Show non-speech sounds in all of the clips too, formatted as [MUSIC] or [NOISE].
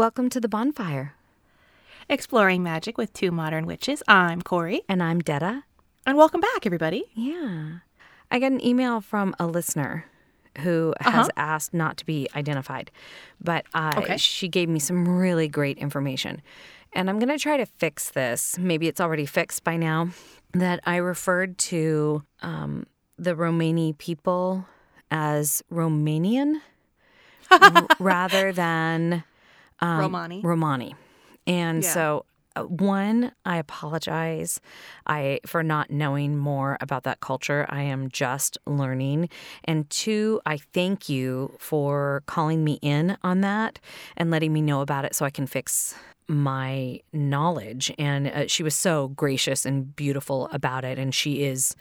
Welcome to the bonfire. Exploring Magic with Two Modern Witches. I'm Corey. And I'm Detta. And welcome back, everybody. Yeah. I got an email from a listener who has Uh-huh. asked not to be identified, but uh, Okay. she gave me some really great information. And I'm going to try to fix this. Maybe it's already fixed by now. That I referred to um, the Romani people as Romanian [LAUGHS] r- rather than um, Romani. Romani. And Yeah. so uh, one, I apologize I for not knowing more about that culture. I am just learning. And two, I thank you for calling me in on that and letting me know about it so I can fix my knowledge. And uh, she was so gracious and beautiful about it. And she is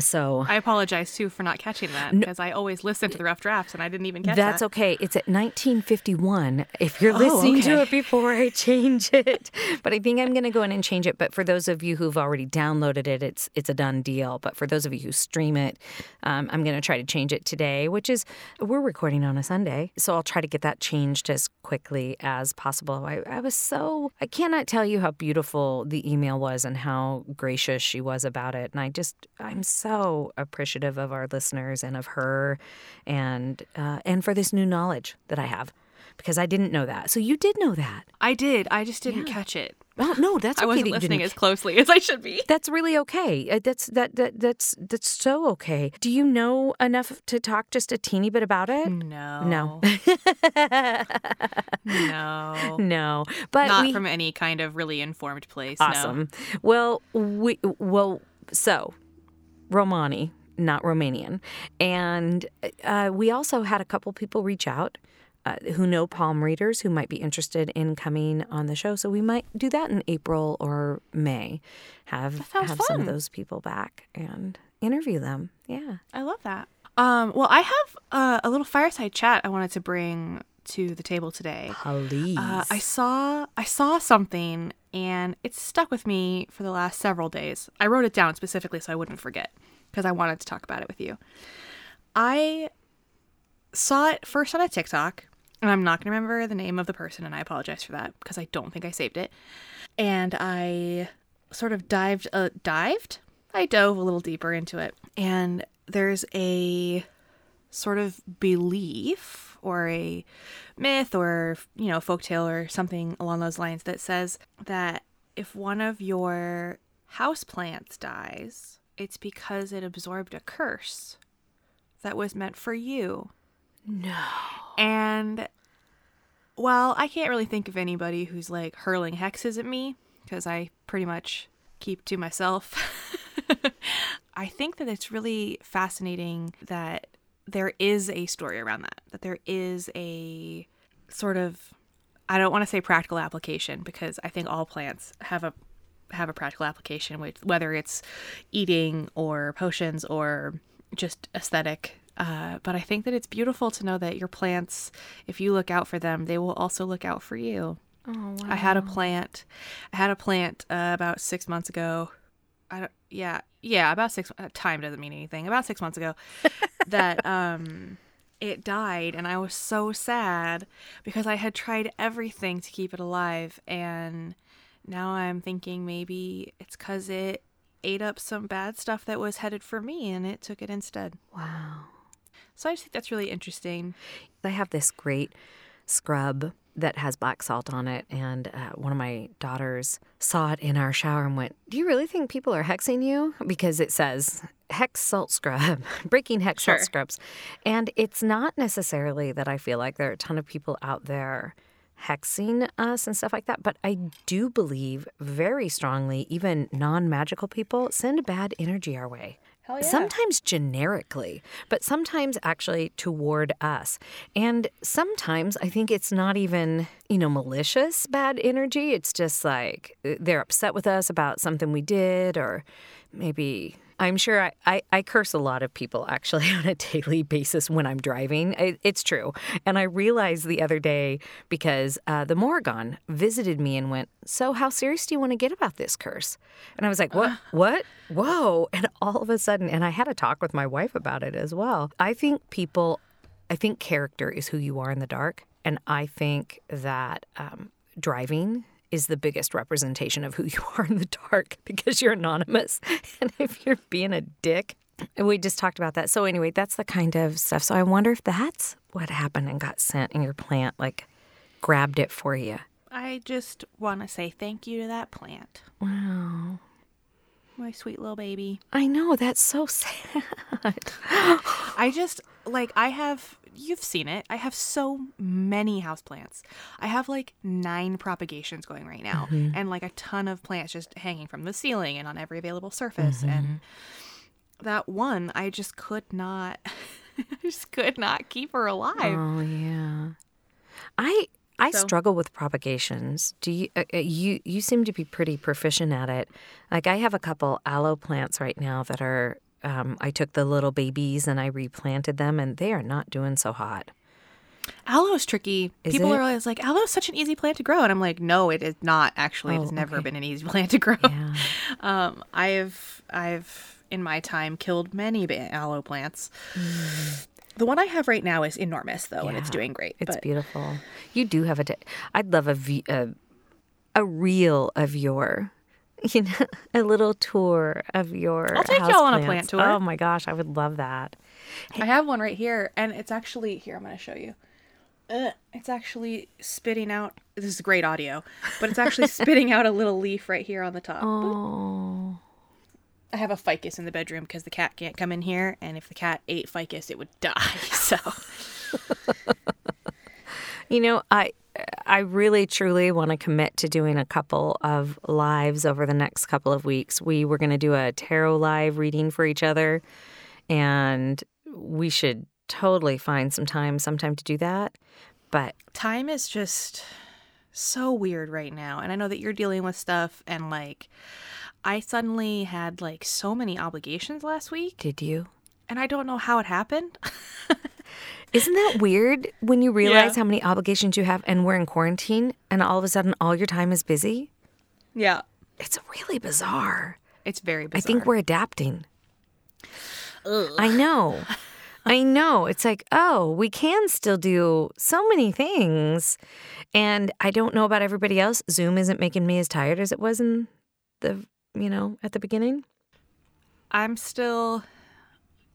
so. I apologize too for not catching that because I always listen to the rough drafts and I didn't even catch That's that. okay. It's at 1951 if you're Oh, listening to it before I change it. [LAUGHS] but I think I'm going to go in and change it. But for those of you who've already downloaded it, it's it's a done deal. But for those of you who stream it, um, I'm going to try to change it today, which is we're recording on a Sunday. So I'll try to get that changed as quickly as possible. I, I was so, I cannot tell you how beautiful the email was and how gracious she was about it. And I just, I'm so appreciative of our listeners and of her and uh, and for this new knowledge that I have because I didn't know that. So you did know that. I did. I just didn't catch it. Oh no, that's [LAUGHS] okay I wasn't that listening as closely as I should be. [LAUGHS] That's really okay. Uh, That's that, that that's that's so okay. Do you know enough to talk just a teeny bit about it? No. No. [LAUGHS] no. No, but Not we, from any kind of really informed place. awesome. Well, we well so Romani, not Romanian, and uh, we also had a couple people reach out. Uh, who know palm readers who might be interested in coming on the show? So we might do that in April or May. Have have some of those people back and interview them. Yeah. I love that. Um, well, I have uh, a little fireside chat I wanted to bring to the table today. Please. Uh, I saw I saw something and it's stuck with me for the last several days. I wrote it down specifically so I wouldn't forget because I wanted to talk about it with you. I saw it first on a TikTok, and I'm not going to remember the name of the person, and I apologize for that because I don't think I saved it. And I sort of dived, uh, dived. I dove a little deeper into it, and there's a sort of belief or a myth or you know a folktale or something along those lines that says that if one of your house plants dies, it's because it absorbed a curse that was meant for you. no. And well, I can't really think of anybody who's like hurling hexes at me because I pretty much keep to myself. [LAUGHS] I think that it's really fascinating that there is a story around that, that there is a sort of I don't want to say practical application because I think all plants have a have a practical application, which whether it's eating or potions or just aesthetic. Uh, but I think that it's beautiful to know that your plants, if you look out for them, they will also look out for you. Oh, wow. I had a plant. I had a plant uh, about six months ago. I don't. Yeah, yeah. About six. Uh, time doesn't mean anything. About six months ago, [LAUGHS] that um, it died, and I was so sad because I had tried everything to keep it alive, and now I'm thinking maybe it's because it ate up some bad stuff that was headed for me, and it took it instead. Wow. So I just think that's really interesting. I have this great scrub that has black salt on it, and uh, one of my daughters saw it in our shower and went, "Do you really think people are hexing you?" Because it says hex salt scrub, [LAUGHS] breaking hex Sure. salt scrubs, and it's not necessarily that I feel like there are a ton of people out there hexing us and stuff like that, but I do believe very strongly, even non magical people send bad energy our way. Yeah. Sometimes generically, but sometimes actually toward us. And sometimes I think it's not even, you know, malicious bad energy. It's just like uh, they're upset with us about something we did, or maybe I'm sure I, I, I, curse a lot of people actually [LAUGHS] on a daily basis when I'm driving. It, it's true. And I realized the other day because uh, the Morrigan visited me and went, So, how serious do you want to get about this curse? And I was like, What? [SIGHS] what? Whoa. And all of a sudden, and I had a talk with my wife about it as well. I think people, I think character is who you are in the dark. And I think that um, driving is the biggest representation of who you [LAUGHS] are in the dark because you're anonymous. [LAUGHS] And if you're being a dick, and we just talked about that. So, anyway, that's the kind of stuff. So, I wonder if that's what happened and got sent and your plant, like, grabbed it for you. I just want to say thank you to that plant. Wow. My sweet little baby. I know, that's so [LAUGHS] sad. I just, like, I have you've seen it. I have so many houseplants. I have like nine propagations going right now mm-hmm. and like a ton of plants just hanging from the ceiling and on every available surface. Mm-hmm. And that one, I just could not, I [LAUGHS] just could not keep her alive. Oh, yeah. I. I so. struggle with propagations. Do you uh, uh, you you seem to be pretty proficient at it? Like I have a couple aloe plants right now that are um, I took the little babies and I replanted them, and they are not doing so hot. Aloe is tricky. Is People it? are always like, aloe is such an easy plant to grow. And I'm like, no, it is not actually. Oh, it has never okay. been an easy [LAUGHS] plant to grow. Yeah. [LAUGHS] Um, I've, I've, in my time, killed many aloe plants. Mm. The one I have right now is enormous, though, yeah. and it's doing great. It's but... beautiful. You do have a. I'd love a, v- a, a reel of your [LAUGHS] you know, a little tour of your. I'll take y'all on a plant tour. Oh my gosh, I would love that. I have one right here, and it's actually here. I'm going to show you. Uh, it's actually spitting out. This is great audio, but it's actually [LAUGHS] spitting out a little leaf right here on the top. Oh. I have a ficus in the bedroom because the cat can't come in here, and if the cat ate ficus, it would die. [LAUGHS] So. you know, I I really truly want to commit to doing a couple of lives over the next couple of weeks. We were going to do a tarot live reading for each other, and we should totally find some time sometime to do that. But time is just so weird right now. And I know that you're dealing with stuff, and like, I suddenly had like so many obligations last week. Did you? And I don't know how it happened. [LAUGHS] Isn't that weird when you realize yeah. how many obligations you have and we're in quarantine and all of a sudden all your time is busy? Yeah. It's really bizarre. It's very bizarre. I think we're adapting. Ugh. I know. I know. It's like, oh, we can still do so many things. And I don't know about everybody else. Zoom isn't making me as tired as it was in the, you know, at the beginning. I'm still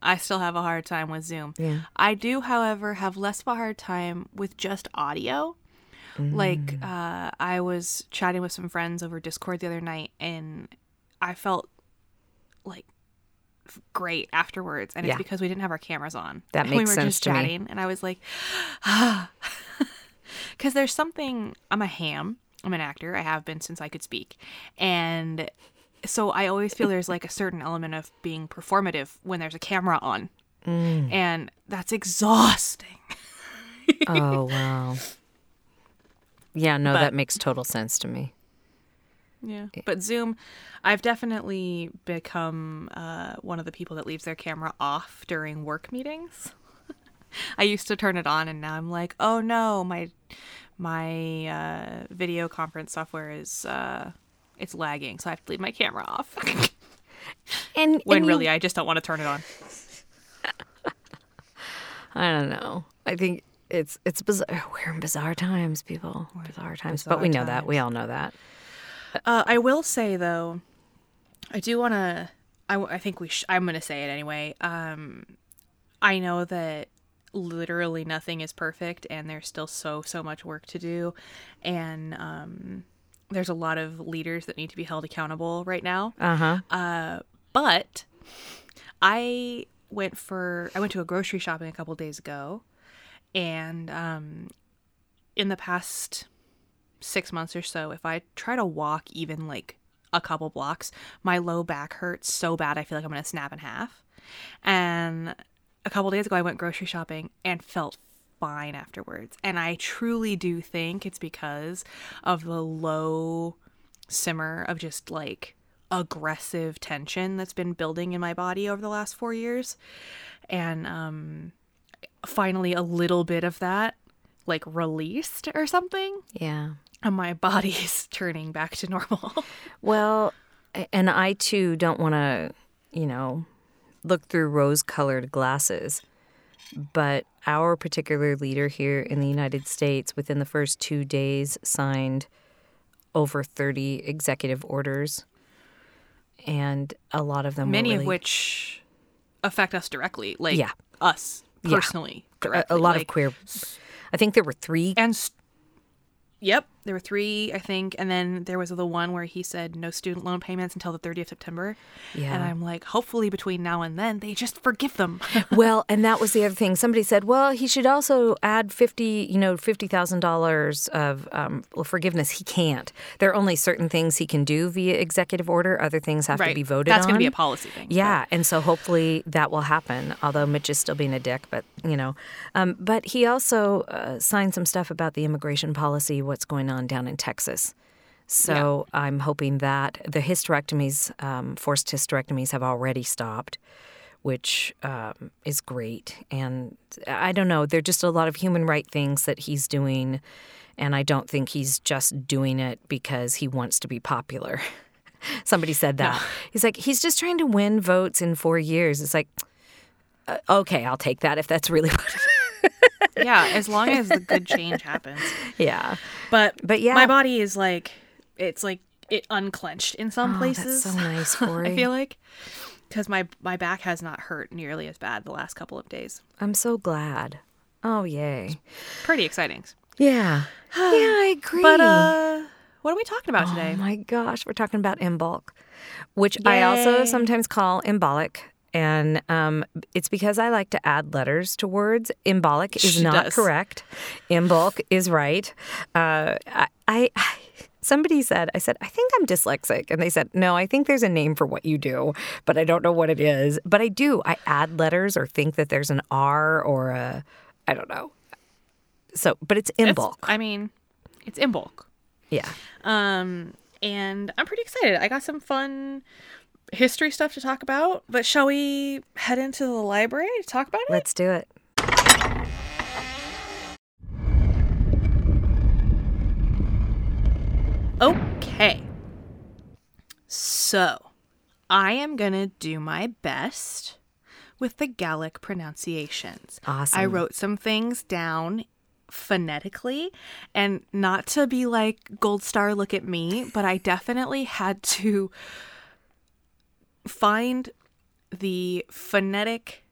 I still have a hard time with Zoom. Yeah. I do, however, have less of a hard time with just audio. Mm. Like, uh, I was chatting with some friends over Discord the other night, and I felt like great afterwards, and yeah. it's because we didn't have our cameras on. That makes we were sense just to chatting, me. and I was like. [SIGHS] Because there's something, I'm a ham. I'm an actor. I have been since I could speak. And so I always feel there's like a certain element of being performative when there's a camera on. Mm. And that's exhausting. [LAUGHS] oh, wow. Yeah, no, but, that makes total sense to me. Yeah. But Zoom, I've definitely become uh, one of the people that leaves their camera off during work meetings. [LAUGHS] I used to turn it on and now I'm like, oh no, my my uh, video conference software is uh, it's lagging, so I have to leave my camera off. [LAUGHS] and when and really you... I just don't want to turn it on. [LAUGHS] I don't know. I think it's it's bizarre. We're in bizarre times, people. We're bizarre times, bizarre but we know times. that. We all know that. Uh, I will say though, I do want to. I, I think we. Sh- I'm going to say it anyway. Um, I know that literally nothing is perfect, and there's still so so much work to do, and um, there's a lot of leaders that need to be held accountable right now. Uh-huh. Uh, but I went for I went to a grocery shopping a couple days ago, and um, in the past six months or so, if I try to walk even like a couple blocks, my low back hurts so bad I feel like I'm gonna snap in half. And a couple days ago, I went grocery shopping and felt fine afterwards. And I truly do think it's because of the low simmer of just like aggressive tension that's been building in my body over the last four years. And um, finally, a little bit of that like released or something. Yeah. And my body's [LAUGHS] turning back to normal. [LAUGHS] Well, and I too don't want to, you know, look through rose colored glasses. But our particular leader here in the United States, within the first two days, signed over 30 executive orders. And a lot of them were Many of which affect us directly, like Yeah. us Yeah. personally. a, a lot like- of queer. I think there were three. and st- yep there were three i think and then there was the one where he said no student loan payments until the 30th of september Yeah. and i'm like hopefully between now and then they just forgive them [LAUGHS] well, and that was the other thing. Somebody said, well, he should also add fifty, you know, fifty thousand dollars of um, forgiveness. He can't. There are only certain things he can do via executive order. Other things have to be voted that's on. going to be a policy thing Yeah, and so hopefully that will happen. Although Mitch is still being a dick, but you know, um, but he also uh, signed some stuff about the immigration policy, what's going on down in Texas. So I'm hoping that the hysterectomies, um, forced hysterectomies, have already stopped, which um, is great. And I don't know, they're just a lot of human right things that he's doing, and I don't think he's just doing it because he wants to be popular. [LAUGHS] Somebody said that. He's like, he's just trying to win votes in four years. It's like, uh, okay, I'll take that if that's really [LAUGHS] what it is. Yeah as long as the good [LAUGHS] change happens Yeah. but But yeah. my body is like it's like it unclenched in some Oh, places that's so nice, [LAUGHS] Corey. i feel like because my my back has not hurt nearly as bad the last couple of days I'm so glad. Oh, yay. pretty exciting Yeah. [SIGHS] yeah, I agree. but uh what are we talking about oh today my gosh, we're talking about Imbolc, which I also sometimes call embolic. And um, it's because I like to add letters to words. Embolic is She not does. correct. Imbolc is right. Uh, I, I somebody said, I said, I think I'm dyslexic, and they said, No, I think there's a name for what you do, but I don't know what it is. But I do. I add letters or think that there's an R or a, I don't know. So, but it's Imbolc. i mean it's in bulk yeah. Um, and I'm pretty excited. I got some fun history stuff to talk about. But shall we head into the library to talk about it? Let's do it. Okay. So, I am gonna do my best with the Gaelic pronunciations. Awesome. I wrote some things down phonetically and not to be like gold star look at me but i definitely had to find the phonetic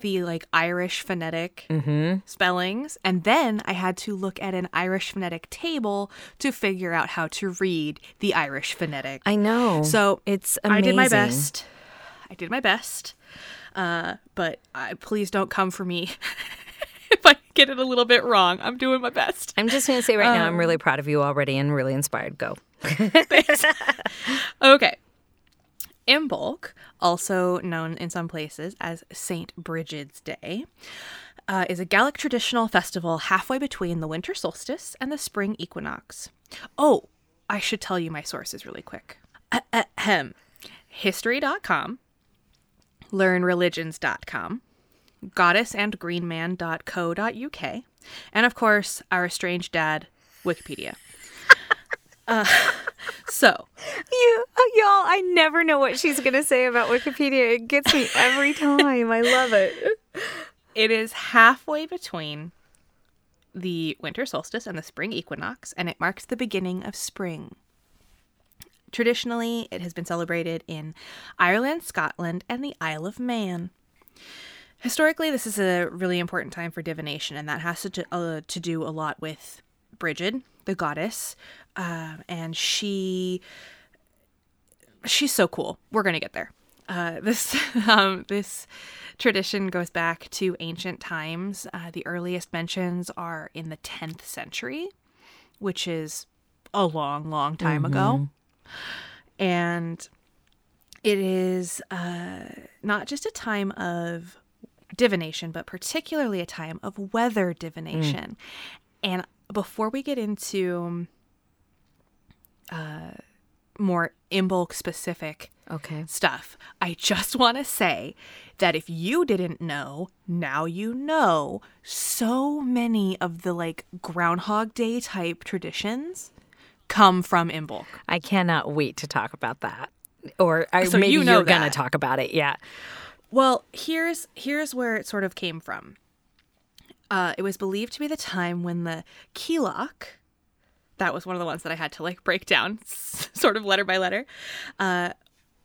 the like irish phonetic spellings and then i had to look at an irish phonetic table to figure out how to read the irish phonetic I know. so it's I did my best. I did my best. Uh, but I, please don't come for me [LAUGHS] if I get it a little bit wrong. I'm doing my best. I'm just going to say right now, Um, I'm really proud of you already and really inspired. Go. [LAUGHS] [LAUGHS] Okay. Imbolc, also known in some places as St. Bridget's Day, uh, is a Gaelic traditional festival halfway between the winter solstice and the spring equinox. Oh, I should tell you my sources really quick. Ahem. History.com, learnreligions.com, goddessandgreenman.co.uk, and of course, our strange dad, Wikipedia. Uh, [LAUGHS] so, You, y'all, I never know what she's going to say about Wikipedia. It gets me every time. I love it. It is halfway between the winter solstice and the spring equinox, and it marks the beginning of spring. Traditionally, it has been celebrated in Ireland, Scotland, and the Isle of Man. Historically, this is a really important time for divination, and that has to uh, to do a lot with Brigid, the goddess, uh, and she she's so cool. We're gonna get there. Uh, this [LAUGHS] um, this tradition goes back to ancient times. Uh, the earliest mentions are in the 10th century, which is a long, long time ago. And it is uh, not just a time of divination, but particularly a time of weather divination. And before we get into uh, more Imbolc specific Okay. stuff, I just want to say that if you didn't know, now you know. So many of the like Groundhog Day type traditions come from Imbolc I cannot wait to talk about that. Or I, So maybe you know you're going to talk about it. Yeah. Well, here's here's where it sort of came from. Uh, it was believed to be the time when the Cailleach, that was one of the ones that I had to like break down, [LAUGHS] sort of letter by letter, uh,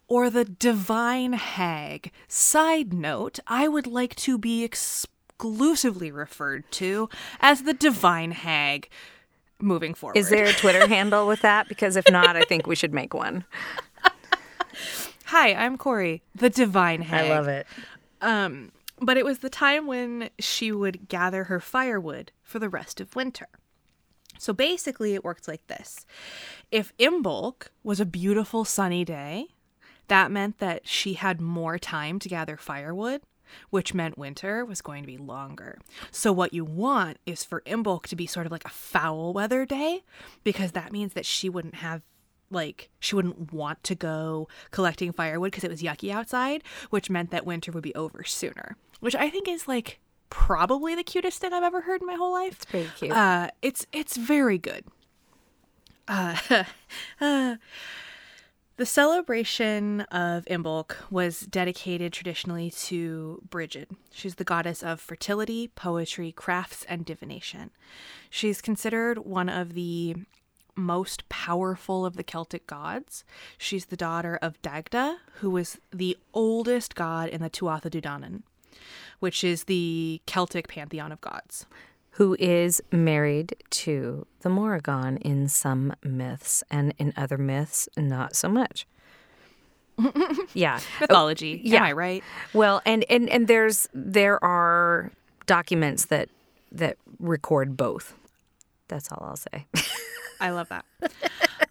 or the Divine Hag. Side note: I would like to be exclusively referred to as the Divine Hag. Moving forward, Is there a Twitter [LAUGHS] handle with that? Because if not, I think we should make one. Hi, I'm Corey, the Divine Hag. I love it. Um, but it was the time when she would gather her firewood for the rest of winter. So basically, it worked like this if Imbolc was a beautiful sunny day, that meant that she had more time to gather firewood, which meant winter was going to be longer. So, what you want is for Imbolc to be sort of like a foul weather day, because that means that she wouldn't have like she wouldn't want to go collecting firewood because it was yucky outside, which meant that winter would be over sooner. Which I think is like probably the cutest thing I've ever heard in my whole life. It's pretty cute. Uh, it's it's very good. Uh, [LAUGHS] uh, the celebration of Imbolc was dedicated traditionally to Brigid. She's the goddess of fertility, poetry, crafts, and divination. She's considered one of the most powerful of the Celtic gods. She's the daughter of Dagda, who was the oldest god in the Tuatha De Danann, which is the Celtic pantheon of gods. Who is married to the Morrigan in some myths, and in other myths, not so much. [LAUGHS] yeah. Mythology, oh, yeah. am I right? Well, and, and and there's there are documents that that record both. That's all I'll say. I love that. [LAUGHS]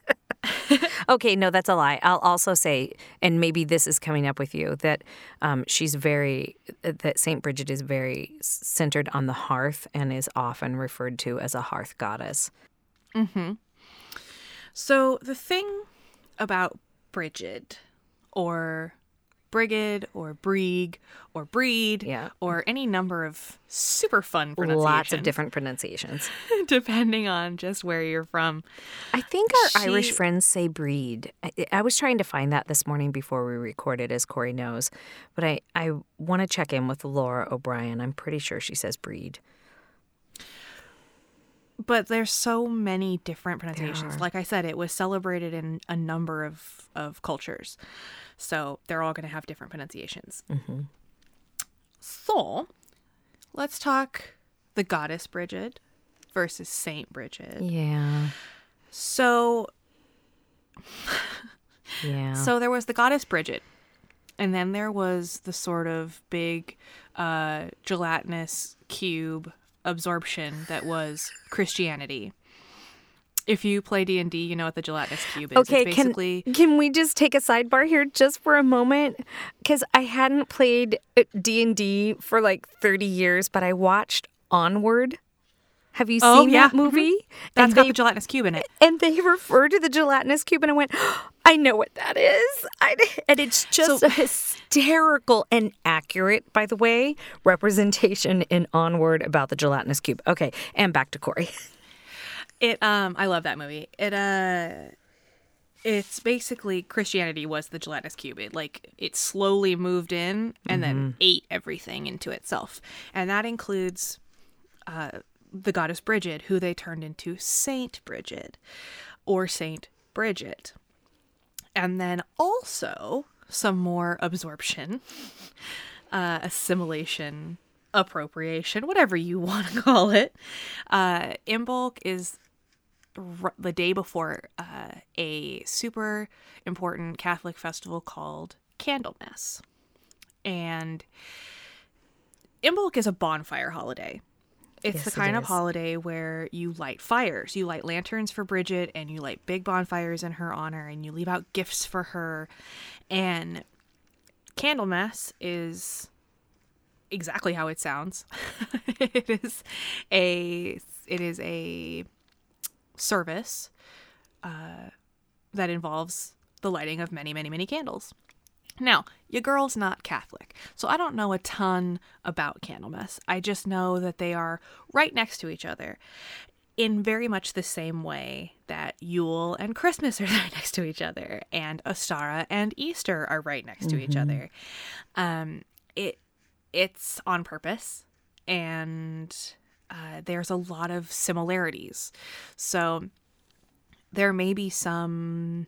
[LAUGHS] Okay, no, that's a lie. I'll also say, and maybe this is coming up with you, that um, she's very, that St. Bridget is very centered on the hearth and is often referred to as a hearth goddess. So the thing about Bridget, or Brigid, or Brieg, or Breed, Yeah. or any number of super fun pronunciations, Lots of different pronunciations. [LAUGHS] depending on just where you're from. I think our Irish friends say breed. I, I was trying to find that this morning before we recorded, as Corey knows, but I, I want to check in with Laura O'Brien. I'm pretty sure she says breed. But there's so many different pronunciations. Like I said, it was celebrated in a number of, of cultures. So they're all going to have different pronunciations. So let's talk the goddess Bridget versus Saint Bridget. Yeah. So [LAUGHS] Yeah. So there was the goddess Bridget, and then there was the sort of big uh, gelatinous cube absorption that was Christianity. If you play D and D, you know what the gelatinous cube is. Okay, it's can basically can we just take a sidebar here just for a moment? Because I hadn't played uh, D and D for like thirty years, but I watched Onward. Have you Oh, seen yeah. that movie? that's and got they the gelatinous cube in it. and they refer to the gelatinous cube, and I went, [GASPS] I know what that is. I, and it's just So- a hysterical and accurate, by the way, representation in Onward about the gelatinous cube. Okay, and back to Corey. [LAUGHS] It um I love that movie. It uh it's basically Christianity was the gelatinous cube. It like it slowly moved in and then ate everything into itself. And that includes uh the goddess Bridget, who they turned into Saint Bridget or Saint Bridget. And then also some more absorption, [LAUGHS] uh, assimilation, appropriation, whatever you want to [LAUGHS] call it. Uh, Imbolc is r- the day before uh, a super important Catholic festival called Candlemas. And Imbolc is a bonfire holiday. It's Yes, the it kind of holiday where you light fires. You light lanterns for Bridget and you light big bonfires in her honor and you leave out gifts for her. And Candlemas is exactly how it sounds. [LAUGHS] it is a it is a service uh, that involves the lighting of many, many, many candles. Now, your girl's not Catholic, so I don't know a ton about Candlemas. I just know that they are right next to each other in very much the same way that Yule and Christmas are [LAUGHS] right next to each other, and Ostara and Easter are right next to each other. Um, it it's on purpose, and uh, there's a lot of similarities. So there may be some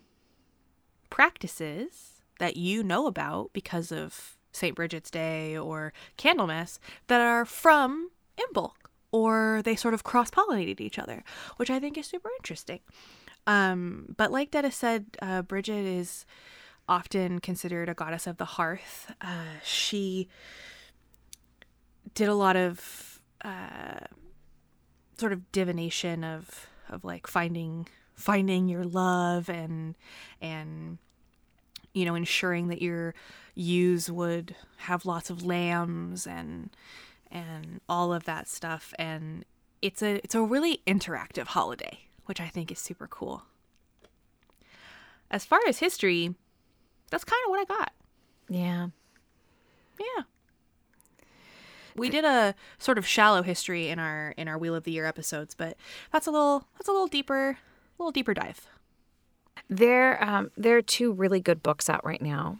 practices that you know about because of St. Bridget's Day or Candlemas that are from Imbolc or they sort of cross pollinated each other, which I think is super interesting. Um, but like Detta said, uh, Bridget is often considered a goddess of the hearth. Uh, she did a lot of uh, sort of divination of of like finding finding your love and and you know ensuring that your ewes would have lots of lambs and and all of that stuff. And it's a it's a really interactive holiday which i think is super cool. As far as history that's kind of what i got. Yeah. yeah we did a sort of shallow history in our in our wheel of the year episodes but that's a little that's a little deeper a little deeper dive There, um, there are two really good books out right now.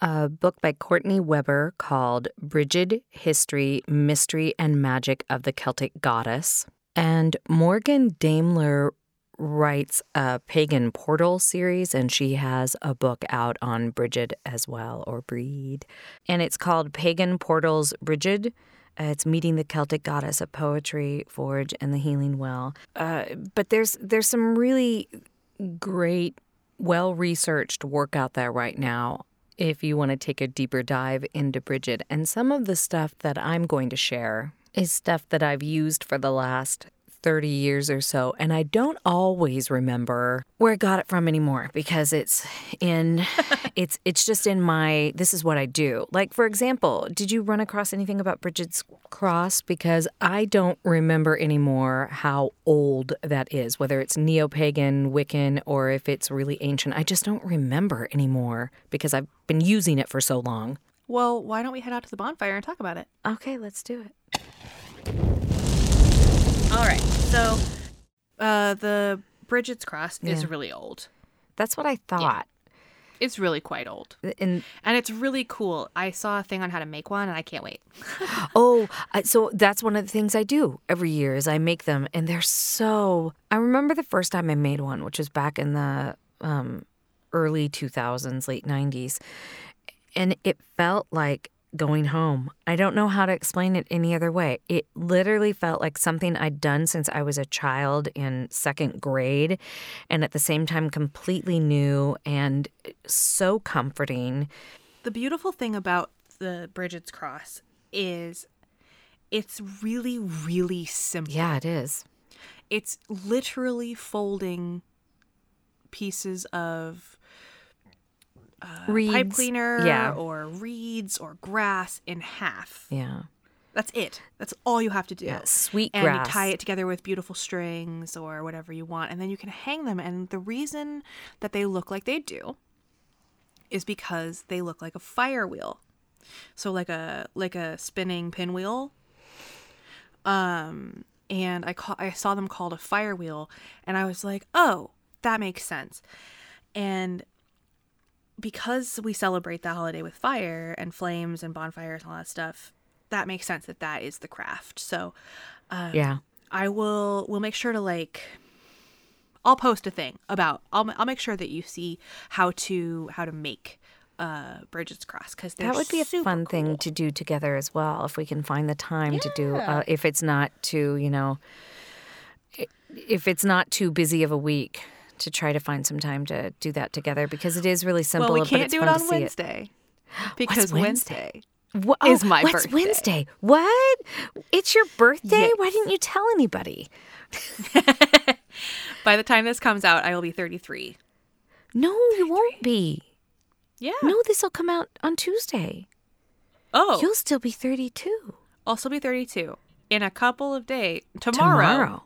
A book by Courtney Weber called Brigid History, Mystery, and Magic of the Celtic Goddess. And Morgan Daimler writes a pagan portal series, and she has a book out on Brigid as well, or Breed. And it's called Pagan Portals Brigid. Uh, it's meeting the Celtic goddess of poetry, forge, and the healing well. Uh, but there's there's some really great, well researched work out there right now if you want to take a deeper dive into Bridget. And some of the stuff that I'm going to share is stuff that I've used for the last 30 years or so. And I don't always remember where I got it from anymore because it's in [LAUGHS] it's it's just in my this is what I do. Like for example, did you run across anything about Bridget's cross because I don't remember anymore how old that is, whether it's neo-pagan, Wiccan or if it's really ancient. I just don't remember anymore because I've been using it for so long. well why don't we head out to the bonfire and talk about it Okay, let's do it. All right. So uh the bridget's cross is really old. That's what I thought. it's really quite old. And and it's really cool. I saw a thing on how to make one and i can't wait. [LAUGHS] Oh, so that's one of the things I do every year is I make them, and they're so. I remember the first time I made one, which was back in the um, early 2000s, late 90s, and it felt like going home. I don't know how to explain it any other way. It literally felt like something I'd done since I was a child in second grade, and at the same time, completely new and so comforting. the beautiful thing about the bridget's cross is it's really really simple Yeah, it is. it's literally folding pieces of pipe Reeds. cleaner Yeah. or reeds or grass in half. Yeah. That's it. That's all you have to do. Yeah, sweet and grass. you tie it together with beautiful strings or whatever you want, and then you can hang them. And the reason that they look like they do is because they look like a fire wheel. So like a like a spinning pinwheel. Um, and I ca- I saw them called a fire wheel, and I was like, oh, that makes sense. And because we celebrate the holiday with fire and flames and bonfires and all that stuff, that makes sense that that is the craft. So Yeah. I will we'll make sure to like I'll post a thing about I'll I'll make sure that you see how to how to make uh Bridget's cross cuz That would be a fun thing to do together as well if we can find the time to do uh, if it's not too, you know, if it's not too busy of a week to try to find some time to do that together because it is really simple Well, we can't it's do it on see it. Wednesday. [GASPS] Because Wednesday? Wednesday Wha- oh, is oh, my what's birthday. Wednesday? What? It's your birthday? Yes. Why didn't you tell anybody? [LAUGHS] by the time this comes out I will be 33. No, you won't be. Yeah. No, this will come out on Tuesday. Oh, You'll still be 32 I'll still be 32 in a couple of days. Tomorrow. tomorrow.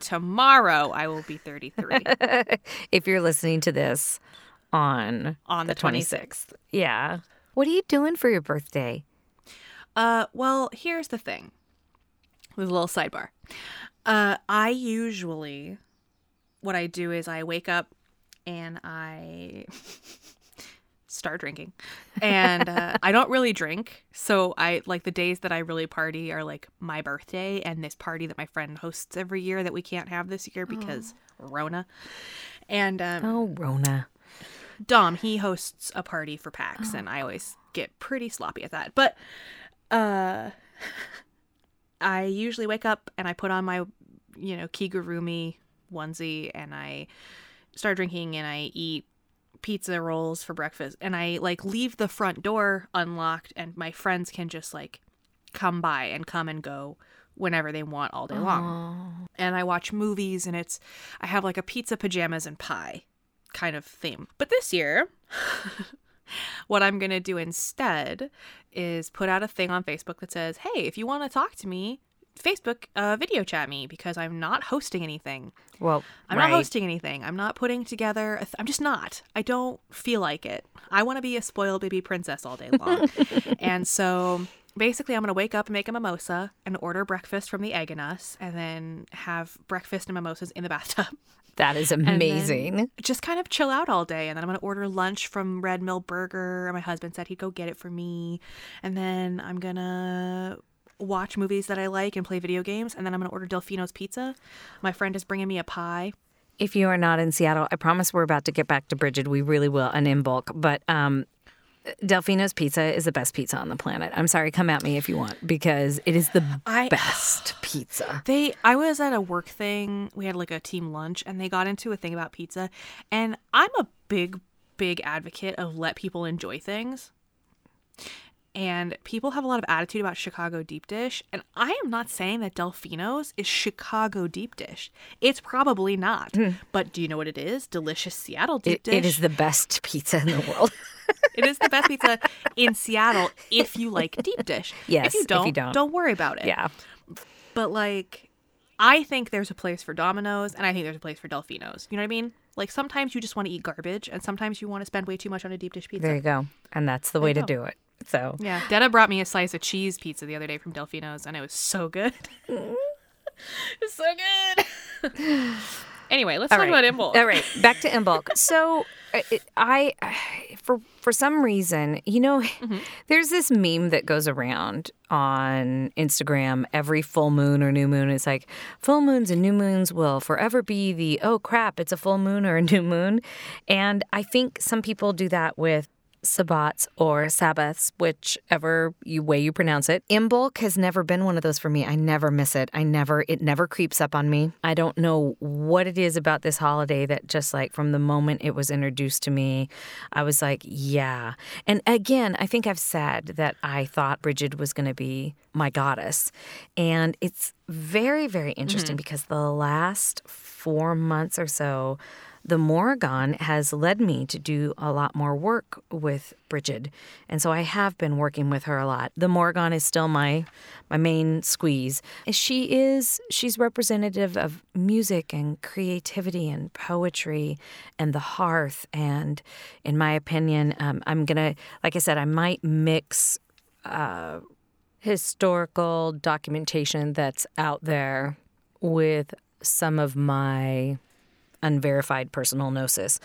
Tomorrow, I will be 33. [LAUGHS] if you're listening to this on On the 26th. Yeah. What are you doing for your birthday? Uh, well, here's the thing. With a little sidebar. Uh, I usually, what I do is I wake up and I [LAUGHS] start drinking, and uh, I don't really drink. So I like the days that I really party are like my birthday and this party that my friend hosts every year that we can't have this year because Rona. And um, Oh, Rona. Dom, he hosts a party for PAX, and I always get pretty sloppy at that. But uh, I usually wake up and I put on my, you know, Kigurumi onesie, and I start drinking, and I eat pizza rolls for breakfast, and I like leave the front door unlocked, and my friends can just like come by and come and go whenever they want all day long. And I watch movies, and it's I have like a pizza, pajamas, and pie kind of theme. But this year, [LAUGHS] what I'm going to do instead is put out a thing on Facebook that says, hey, if you want to talk to me, Facebook uh, video chat me because I'm not hosting anything. Well, I'm right. not hosting anything. I'm not putting together. A th- I'm just not. I don't feel like it. I want to be a spoiled baby princess all day long. [LAUGHS] and so basically, I'm going to wake up and make a mimosa and order breakfast from the Egg and Us and then have breakfast and mimosas in the bathtub. That is amazing. just kind of chill out all day. And then I'm going to order lunch from Red Mill Burger. My husband said he'd go get it for me. And then I'm going to watch movies that I like and play video games. And then I'm going to order Delfino's Pizza. My friend is bringing me a pie. If you are not in Seattle, I promise we're about to get back to Bridget. We really will, and Imbolc. But um, Delfino's Pizza is the best pizza on the planet. I'm sorry, come at me if you want, because it is the I- best [SIGHS] pizza. They, I was at a work thing. We had like a team lunch, and they got into a thing about pizza. And I'm a big, big advocate of let people enjoy things. And people have a lot of attitude about Chicago deep dish, and I am not saying that Delfino's is Chicago deep dish. It's probably not. Hmm. But do you know what it is? Delicious Seattle deep It, dish. it is the best pizza in the world. [LAUGHS] It is the best pizza [LAUGHS] in Seattle if you like deep dish. Yes, if you don't, you don't. don't worry about it. yeah. But like, I think there's a place for Domino's, and I think there's a place for Delfino's. You know what I mean? Like sometimes you just want to eat garbage, and sometimes you want to spend way too much on a deep dish pizza. There you go. And that's the way to go. do it. So Yeah, Detta brought me a slice of cheese pizza the other day from Delfino's, and it was so good. [LAUGHS] [LAUGHS] it's so good. [SIGHS] anyway, let's All talk right. about Impulse. All right, back to in bulk. [LAUGHS] So, uh, it- I, for for some reason, you know, there's this meme that goes around on Instagram every full moon or new moon. It's like full moons and new moons will forever be the oh crap, it's a full moon or a new moon, and I think some people do that with sabbats or sabbaths, whichever you way you pronounce it. Imbolc has never been one of those for me. I never miss it. I never it never creeps up on me. I don't know what it is about this holiday that just like from the moment it was introduced to me, I was like, yeah. And again, I think I've said that I thought Bridget was going to be my goddess. And it's very very mm-hmm. interesting because the last 4 months or so the Morrigan has led me to do a lot more work with Bridget. And so I have been working with her a lot. The Morrigan is still my my main squeeze. She is she's representative of music and creativity and poetry and the hearth and in my opinion um, I'm going to like I said I might mix uh, historical documentation that's out there with some of my unverified personal gnosis.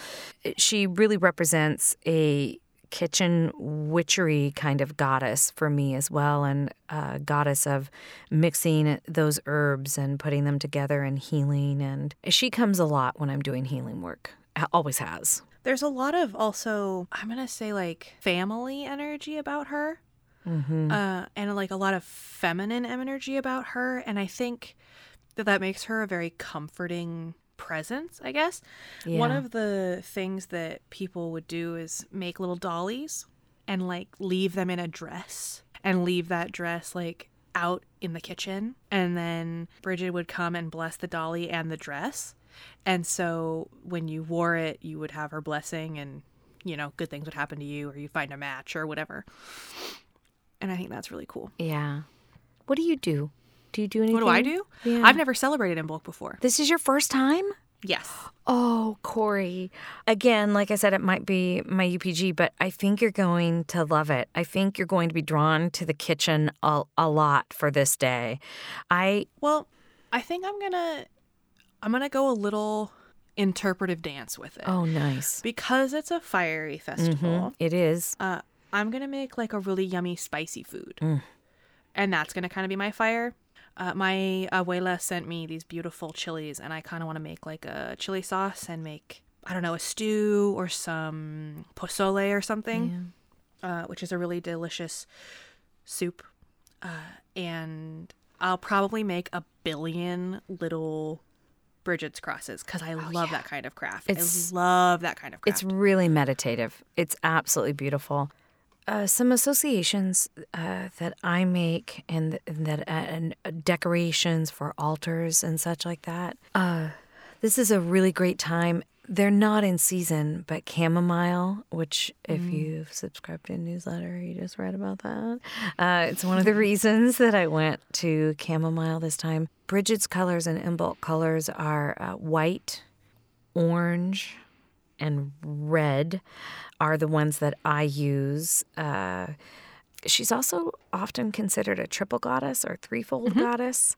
She really represents a kitchen witchery kind of goddess for me as well, and a goddess of mixing those herbs and putting them together and healing. And she comes a lot when I'm doing healing work, always has. There's a lot of also, I'm gonna say like family energy about her, uh, and like a lot of feminine energy about her, and I think that that makes her a very comforting presence. I guess one of the things that people would do is make little dollies and like leave them in a dress and leave that dress like out in the kitchen, and then Bridget would come and bless the dolly and the dress. And so when you wore it, you would have her blessing and you know, good things would happen to you or you find a match or whatever. And I think that's really cool. Yeah. What do you do? Do you do anything? What do I do? Yeah. I've never celebrated Imbolc before. This is your first time? Yes. Oh, Corey. Again, like I said, it might be my UPG, but I think you're going to love it. I think you're going to be drawn to the kitchen a, a lot for this day. I Well, I think I'm gonna I'm gonna go a little interpretive dance with it. oh nice. Because it's a fiery festival, It is. uh, I'm gonna make like a really yummy spicy food. Mm. And that's gonna kind of be my fire. Uh, my abuela sent me these beautiful chilies, and I kind of want to make like a chili sauce and make, I don't know, a stew or some pozole or something, uh, which is a really delicious soup. Uh, and I'll probably make a billion little Bridget's crosses because I love that kind of craft. Oh, It's- I love that kind of craft. It's really meditative. It's absolutely beautiful. Uh, some associations uh, that I make and, and that uh, and uh, decorations for altars and such like that. Uh, this is a really great time. They're not in season, but chamomile, which if you've subscribed to a newsletter, you just read about that. Uh, it's one of the [LAUGHS] reasons that I went to chamomile this time. Bridget's colors and Imbolc colors are uh, white, orange, and red are the ones that I use. Uh, she's also often considered a triple goddess or threefold goddess.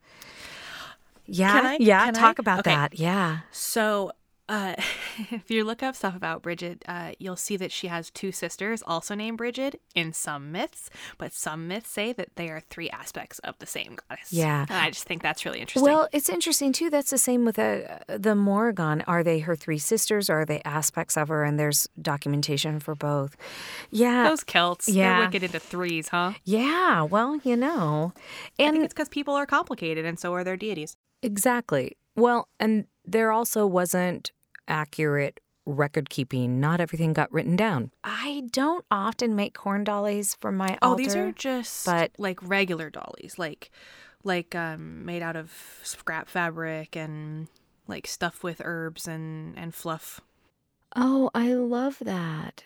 Yeah, Can I- yeah. talk I? about Okay. that. Yeah. So, uh, [LAUGHS] if you look up stuff about Bridget, uh, you'll see that she has two sisters, also named Bridget, in some myths. But some myths say that they are three aspects of the same goddess. Yeah. and I just think that's really interesting. Well, it's interesting too. That's the same with uh, the Morrigan. Are they her three sisters? Or are they aspects of her? And there's documentation for both. Yeah. those Celts, yeah. they're wicked into threes, huh? yeah. Well, you know, I and think it's because people are complicated, and so are their deities. Exactly. Well, and there also wasn't accurate record keeping. Not everything got written down. I don't often make corn dollies for my Oh, altar. these are just but- like regular dollies, like like um, made out of scrap fabric and like stuff with herbs and and fluff. Oh, I love that.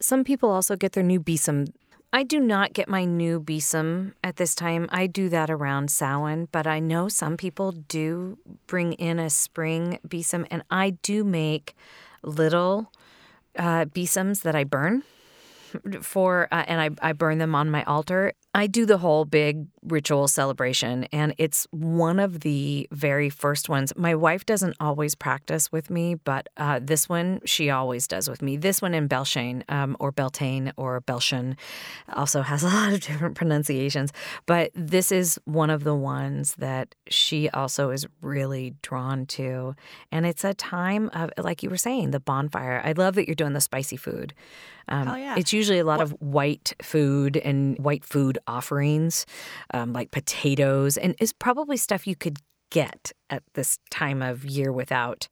Some people also get their new besom. I do not get my new besom at this time. I do that around Samhain, but I know some people do bring in a spring besom, and I do make little uh, besoms that I burn [LAUGHS] for, uh, and I, I burn them on my altar. I do the whole big ritual celebration, and it's one of the very first ones. My wife doesn't always practice with me, but uh, this one she always does with me. This one in Belshane um, or Beltane or Belshane also has [LAUGHS] a lot of different pronunciations, but this is one of the ones that she also is really drawn to. And it's a time of, like you were saying, the bonfire. I love that you're doing the spicy food. Um, Hell yeah. It's usually a lot of white food and white food offerings, um, like potatoes, and is probably stuff you could get at this time of year without.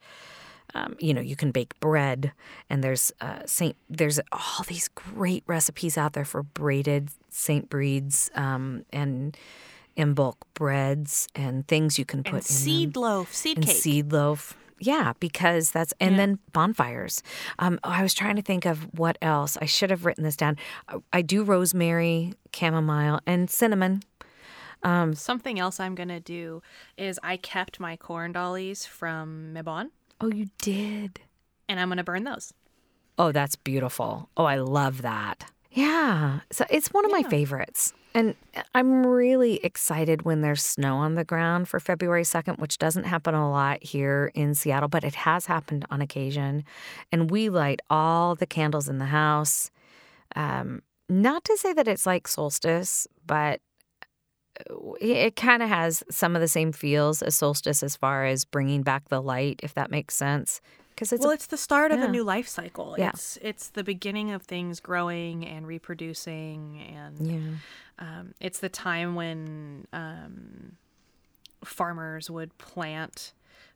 Um, you know, you can bake bread, and there's uh, Saint. There's all these great recipes out there for braided Saint breeds um, and Imbolc breads and things you can put And in seed them loaf, seed and cake. seed loaf. Yeah, because that's and then bonfires. Um, I was trying to think of what else. I should have written this down. I, I do rosemary, chamomile, and cinnamon. Something else I'm gonna do is I kept my corn dollies from Mabon. Oh, you did. and I'm gonna burn those. Oh, that's beautiful. Oh, I love that. Yeah. So it's one of my favorites. And I'm really excited when there's snow on the ground for February 2nd, which doesn't happen a lot here in Seattle, but it has happened on occasion. And we light all the candles in the house. Um, not to say that it's like solstice, but it, it kind of has some of the same feels as solstice as far as bringing back the light, if that makes sense. Because it's well, a it's the start of yeah. a new life cycle. Yeah. It's it's the beginning of things growing and reproducing, and yeah. Um, it's the time when um, farmers would plant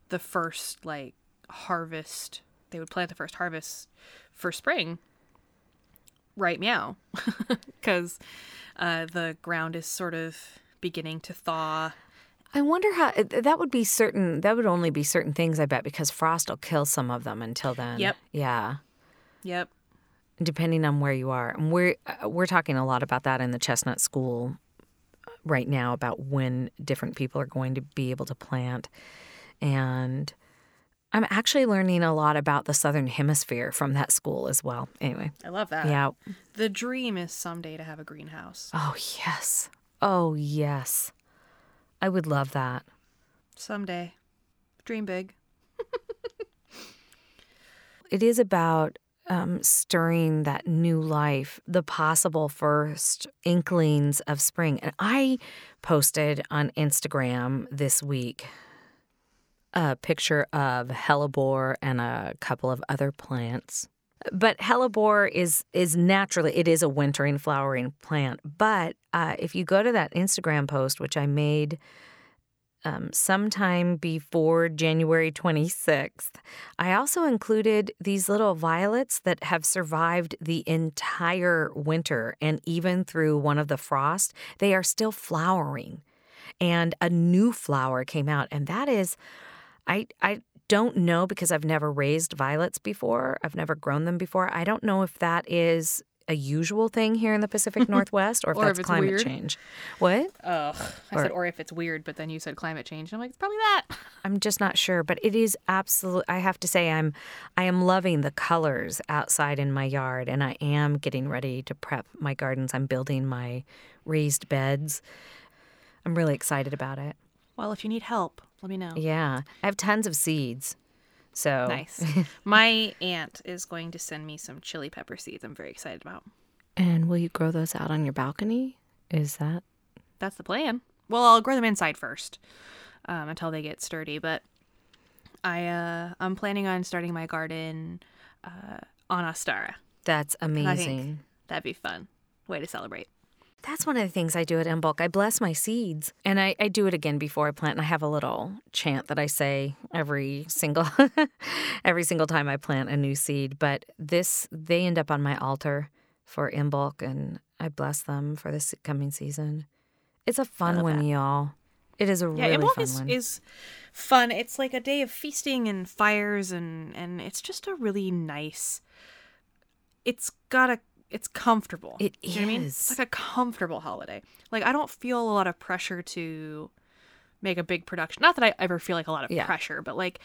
the first like harvest. They would plant the first harvest for spring. Right meow, [LAUGHS] because uh, the ground is sort of beginning to thaw. I wonder how that would be certain. That would only be certain things, I bet, because frost will kill some of them until then. Yep. Yeah. Yep. Depending on where you are. And we're uh, we're talking a lot about that in the Chestnut School right now about when different people are going to be able to plant. And I'm actually learning a lot about the southern hemisphere from that school as well. Anyway, I love that. yeah. The dream is someday to have a greenhouse. Oh, yes. Oh, yes. I would love that. Someday. Dream big. [LAUGHS] it is about um, stirring that new life, the possible first inklings of spring. And I posted on Instagram this week a picture of hellebore and a couple of other plants. But hellebore is is naturally it is a wintering flowering plant. But uh, if you go to that Instagram post, which I made um, sometime before January 26th. I also included these little violets that have survived the entire winter and even through one of the frost, they are still flowering. And a new flower came out, and that is, I, I don't know because I've never raised violets before. I've never grown them before. I don't know if that is a usual thing here in the Pacific [LAUGHS] Northwest or if Or if that's it's climate weird. change. What? Ugh. I Or- said, or if it's weird, but then you said climate change. And I'm like, it's probably that. [LAUGHS] I'm just not sure, but it is absolute. I have to say, I'm, I am loving the colors outside in my yard, and I am getting ready to prep my gardens. I'm building my raised beds. I'm really excited about it. Well, if you need help, let me know. Yeah, I have tons of seeds, so Nice. [LAUGHS] My aunt is going to send me some chili pepper seeds. I'm very excited about. And will you grow those out on your balcony? Is that That's the plan. Well, I'll grow them inside first um, until they get sturdy. But I uh, I'm planning on starting my garden uh, on Ostara. that's And I think amazing? that'd be fun. Way to celebrate. That's one of the things I do at Bulk. I bless my seeds. And I, I do it again before I plant. And I have a little chant that I say every single [LAUGHS] every single time I plant a new seed. But this they end up on my altar for Bulk, and I bless them for this coming season. It's a fun one, that. y'all. It is a Yeah, really Imbolc fun is, one. is fun. It's like a day of feasting and fires, and and it's just a really nice. It's got a. It's comfortable. It Do you know I mean? It's like a comfortable holiday. Like I don't feel a lot of pressure to make a big production. Not that I ever feel like a lot of Yeah. pressure, but like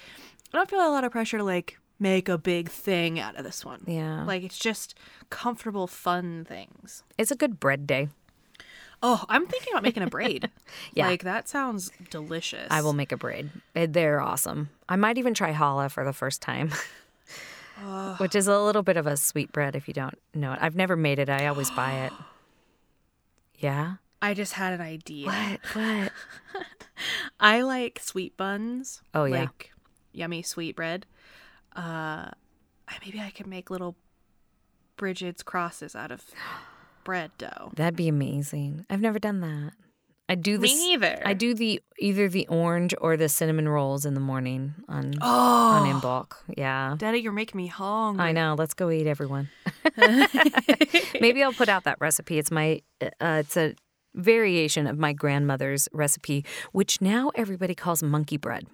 I don't feel a lot of pressure to like make a big thing out of this one. yeah, Like it's just comfortable, fun things. it's a good bread day. Oh, I'm thinking about making a braid. [LAUGHS] Yeah. Like that sounds delicious. I will make a braid. Eh, They're awesome. I might even try challah for the first time, [LAUGHS] which is a little bit of a sweet bread if you don't know it. I've never made it. I always buy it. [GASPS] Yeah. I just had an idea. What? What? [LAUGHS] I like sweet buns. Oh, yeah. Like yummy sweet bread. Uh maybe I could make little Bridget's crosses out of [GASPS] bread dough. That'd be amazing. I've never done that. I do Me this. neither. I do the either the orange or the cinnamon rolls in the morning on Oh, on Imbolc. Yeah. Daddy, you're making me hungry. I know. Let's go eat, everyone. [LAUGHS] [LAUGHS] Maybe I'll put out that recipe. It's my. Uh, it's a variation of my grandmother's recipe, which now everybody calls monkey bread.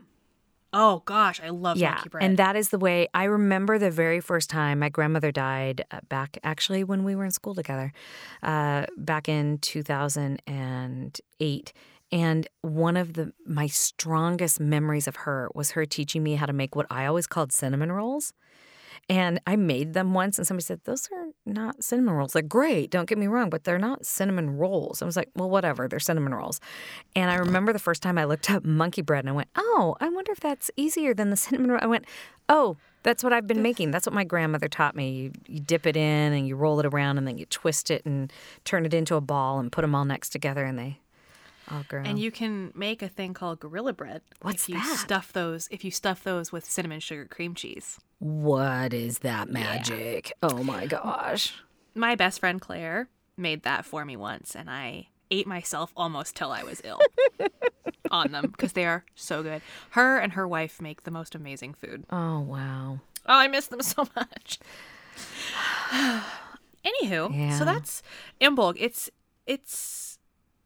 Oh gosh, I love yeah, bread. and that is the way I remember the very first time my grandmother died uh, back actually when we were in school together, uh, back in two thousand and eight. And one of the my strongest memories of her was her teaching me how to make what I always called cinnamon rolls. And I made them once, and somebody said, Those are not cinnamon rolls. They're great, don't get me wrong, but they're not cinnamon rolls. I was like, Well, whatever, they're cinnamon rolls. And I uh-huh. remember the first time I looked up monkey bread and I went, Oh, I wonder if that's easier than the [LAUGHS] cinnamon roll. I went, Oh, that's what I've been making. That's what my grandmother taught me. You, you dip it in and you roll it around and then you twist it and turn it into a ball and put them all next together and they all grow. and you can make a thing called gorilla bread. What's if you that? stuff those if you stuff those with cinnamon sugar cream cheese. what is that magic? Oh my gosh. My best friend Claire made that for me once and I ate myself almost till I was ill [LAUGHS] on them because they are so good. Her and her wife make the most amazing food. Oh wow. Oh, I miss them so much. [SIGHS] Anywho, Yeah. so that's Imbolc. It's it's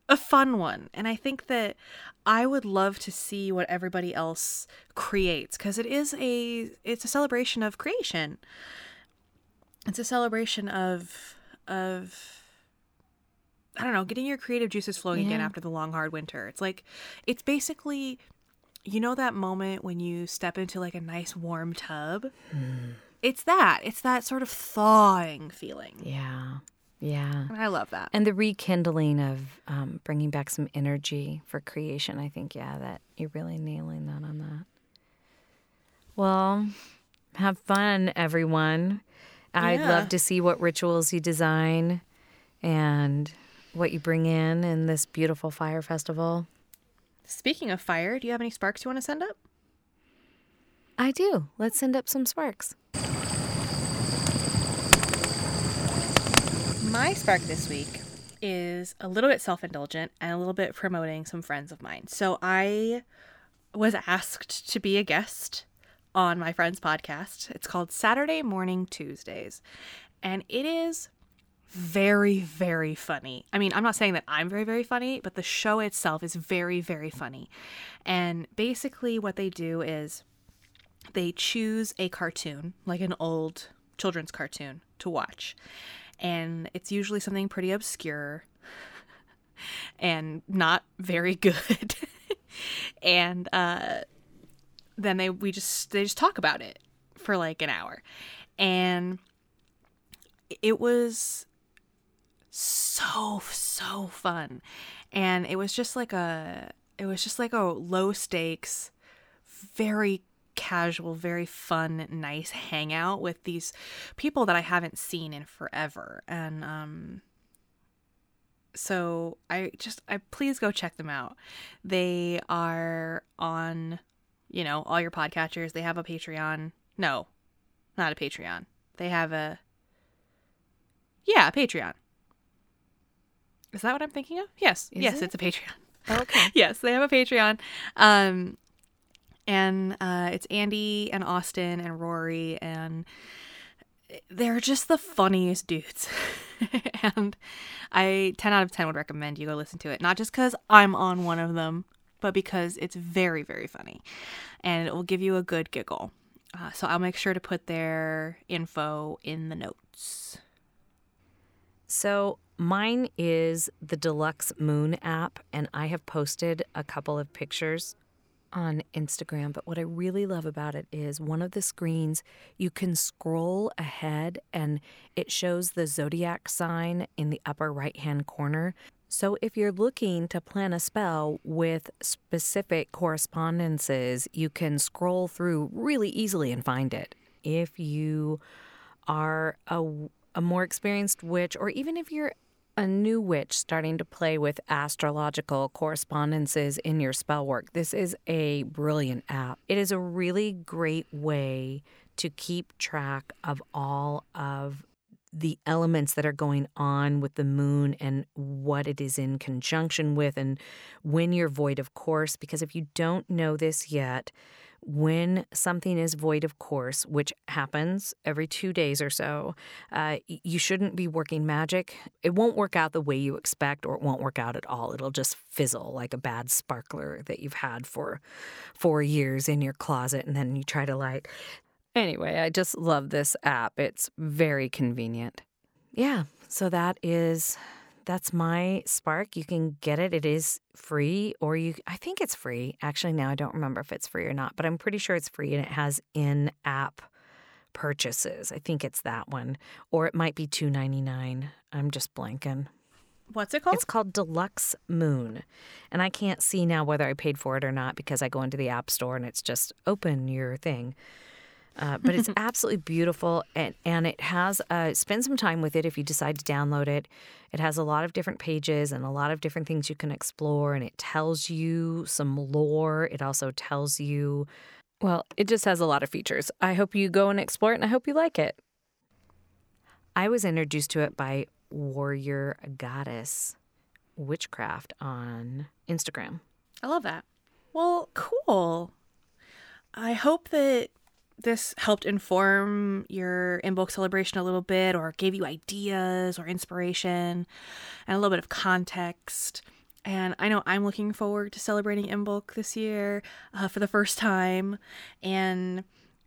a fun one, and I think that I would love to see what everybody else creates because it is a it's a celebration of creation. it's a celebration of of I don't know, getting your creative juices flowing again after the long hard winter. It's like it's basically you know that moment when you step into like a nice warm tub? Mm. It's that. It's that sort of thawing feeling. Yeah. Yeah. And I love that. And the rekindling of um, bringing back some energy for creation. I think, yeah, that you're really nailing that on that. Well, have fun, everyone. I'd love to see what rituals you design and what you bring in in this beautiful fire festival. Speaking of fire, do you have any sparks you want to send up? I do. Let's send up some sparks. My spark this week is a little bit self indulgent and a little bit promoting some friends of mine. So I was asked to be a guest on my friend's podcast. It's called Saturday Morning Tuesdays. And it is very, very funny. I mean, I'm not saying that I'm very, very funny, but the show itself is very, very funny. And basically, what they do is they choose a cartoon, like an old children's cartoon, to watch. And it's usually something pretty obscure [LAUGHS] and not very good. [LAUGHS] and uh, then they we just they just talk about it for like an hour. And it was so so fun. And it was just like a it was just like a low stakes very casual, very fun, nice hangout with these people that I haven't seen in forever. And um so I just I please go check them out. They are on, you know, all your podcatchers. They have a Patreon. No, not a Patreon. They have a Yeah, a Patreon. Is that what I'm thinking of? Yes. Is yes, it? it's a Patreon. Okay. [LAUGHS] yes, they have a Patreon. Um, and uh, it's Andy and Austin and Rory, and they're just the funniest dudes. [LAUGHS] and I 10 out of 10 would recommend you go listen to it, not just because I'm on one of them, but because it's very, very funny and it will give you a good giggle. Uh, so I'll make sure to put their info in the notes. So mine is the Deluxe Moon app, and I have posted a couple of pictures on Instagram. But what I really love about it is one of the screens you can scroll ahead and it shows the zodiac sign in the upper right hand corner. So if you're looking to plan a spell with specific correspondences, you can scroll through really easily and find it. If you are a, a more experienced witch, or even if you're a new witch starting to play with astrological correspondences in your spell work, this is a brilliant app. It is a really great way to keep track of all of the elements that are going on with the moon and what it is in conjunction with, and when you're void of course. Because if you don't know this yet, when something is void of course, which happens every two days or so, uh, you shouldn't be working magic. It won't work out the way you expect, or it won't work out at all. It'll just fizzle like a bad sparkler that you've had for four years in your closet, and then you try to light. Anyway, I just love this app. It's very convenient. Yeah, so that is that's my Spark. You can get it. It is free or you I think it's free. Actually, now I don't remember if it's free or not, but I'm pretty sure it's free and it has in-app purchases. I think it's that one or it might be 2.99. I'm just blanking. What's it called? It's called Deluxe Moon. And I can't see now whether I paid for it or not because I go into the App Store and it's just open your thing. Uh, but it's [LAUGHS] absolutely beautiful and, and it has uh, spend some time with it if you decide to download it. It has a lot of different pages and a lot of different things you can explore and it tells you some lore. It also tells you well it just has a lot of features. I hope you go and explore it and i hope you like it. I was introduced to it by warrior goddess witchcraft on instagram. I love that. Well, cool. I hope that this helped inform your Imbolc celebration a little bit or gave you ideas or inspiration and a little bit of context. And I know I'm looking forward to celebrating Imbolc this year uh, for the first time. And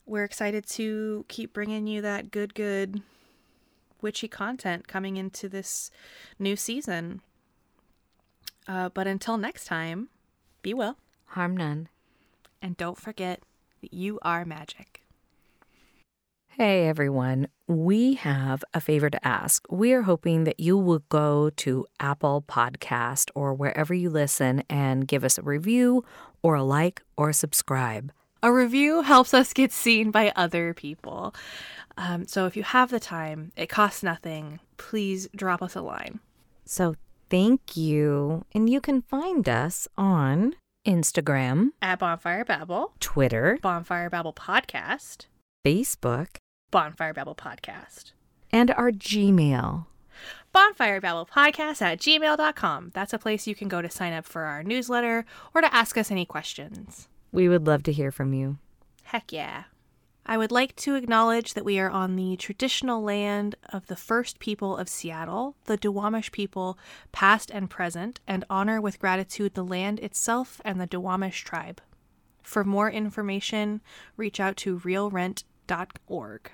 we're excited to keep bringing you that good, good witchy content coming into this new season. Uh, but until next time, be well. Harm none. And don't forget that you are magic. Hey everyone, we have a favor to ask. We are hoping that you will go to Apple Podcast or wherever you listen and give us a review or a like or a subscribe. A review helps us get seen by other people. Um, so if you have the time, it costs nothing. Please drop us a line. So thank you. And you can find us on Instagram, At Bonfire Babble, Twitter, Bonfire Babble Podcast, Facebook, Bonfire Babble Podcast. and our Gmail. Bonfire Babble Podcast at gmail.com. That's a place you can go to sign up for our newsletter or to ask us any questions. We would love to hear from you. Heck yeah. I would like to acknowledge that we are on the traditional land of the first people of Seattle, the Duwamish people, past and present, and honor with gratitude the land itself and the Duwamish tribe. For more information, reach out to realrent.org.